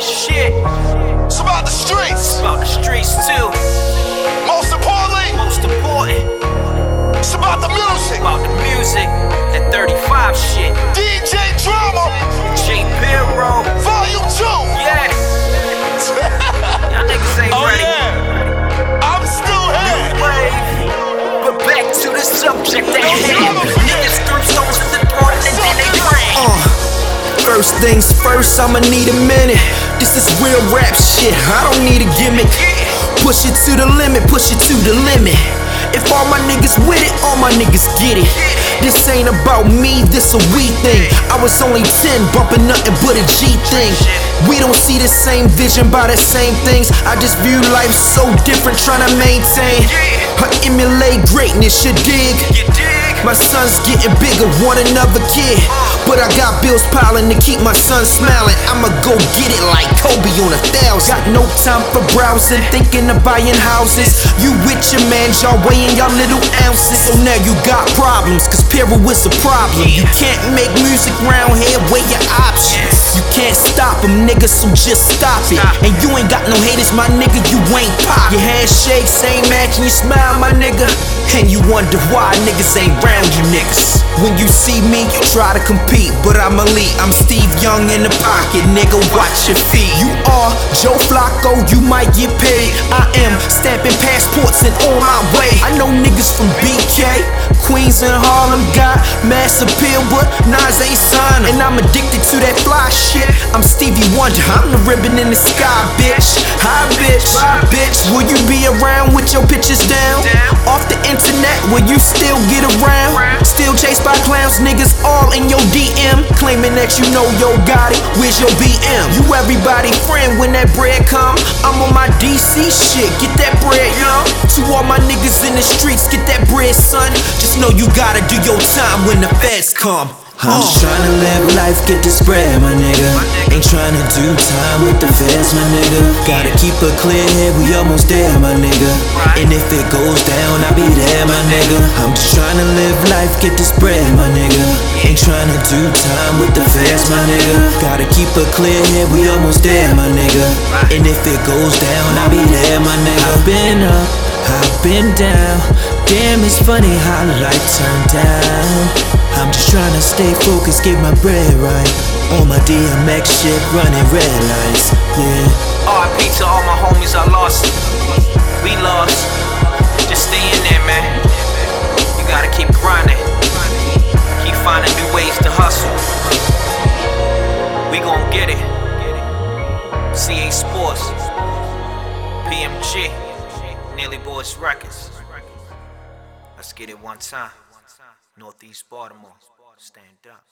shit. It's about the streets. About the streets too. Most importantly, Most important, it's about the music. about the music. That 35 shit. DJ Drama, J Biro. Volume 2. Yeah. Y'all niggas ain't Oh, ready. yeah. I'm still here. Wave. But back to the subject at hand. Niggas threw stones at the throne and then they ran. Uh, first things first, I'ma need a minute. This is real rap shit, I don't need a gimmick. Push it to the limit, push it to the limit. If all my niggas with it, all my niggas get it. This ain't about me, this a we thing. I was only 10, bumping nothing but a G thing. We don't see the same vision by the same things. I just view life so different, trying to maintain. I emulate greatness, you dig? My son's getting bigger, want another kid. But I got bills piling to keep my son smiling. I'ma go get it like Kobe on a thousand. Got no time for browsing, thinking of buying houses. You with your man, y'all weighing y'all little ounces. So now you got problems, cause Peril is a problem. You can't make music round here, weigh your options. You can't stop them, nigga, so just stop it. And you ain't got no haters, my nigga, you ain't pop. Your handshakes ain't matching your smile, my nigga. And you wonder why niggas ain't round you niggas. When you see me, you try to compete, but I'm elite. I'm Steve Young in the pocket, nigga. Watch your feet. You are Joe Flacco, you might get paid. I am stamping passports and on my way. I know niggas from BK, Queens and Harlem got mass appeal, but Nas ain't signed. And I'm addicted to that fly shit. I'm Stevie Wonder, I'm the ribbon in the sky, bitch. Hi, bitch. Bitch, will you be around with your pictures down? Off the internet, will you still get around? Still chased by clowns, niggas all in your DM. Claiming that you know yo Gotti, where's your BM? You everybody friend when that bread come. I'm on my DC shit, get that bread, yo. To my niggas in the streets, get that bread, son. Just know you gotta do your time when the feds come. I'm just uh. tryna live life, get this bread, my nigga. Ain't tryna do time with the feds, my nigga. Gotta keep a clear head, we almost there, my nigga. And if it goes down, I'll be there, my nigga. I'm just tryna live life, get this bread, my nigga. Ain't tryna do time with the feds, my nigga. Gotta keep a clear head, we almost there, my nigga. And if it goes down, I'll be there, my nigga. I've been up, I've been down. Damn, it's funny how life turned down. I'm just trying to stay focused, get my bread right. On my DMX shit, running red lights. Yeah. RIP to all my homies I lost. We lost. Just stay in there, man. You gotta keep grinding. Keep finding new ways to hustle. We gon' get it. CA Sports. PMG. Nearly Boys Records. Let's get it one time. Northeast Baltimore. Stand up.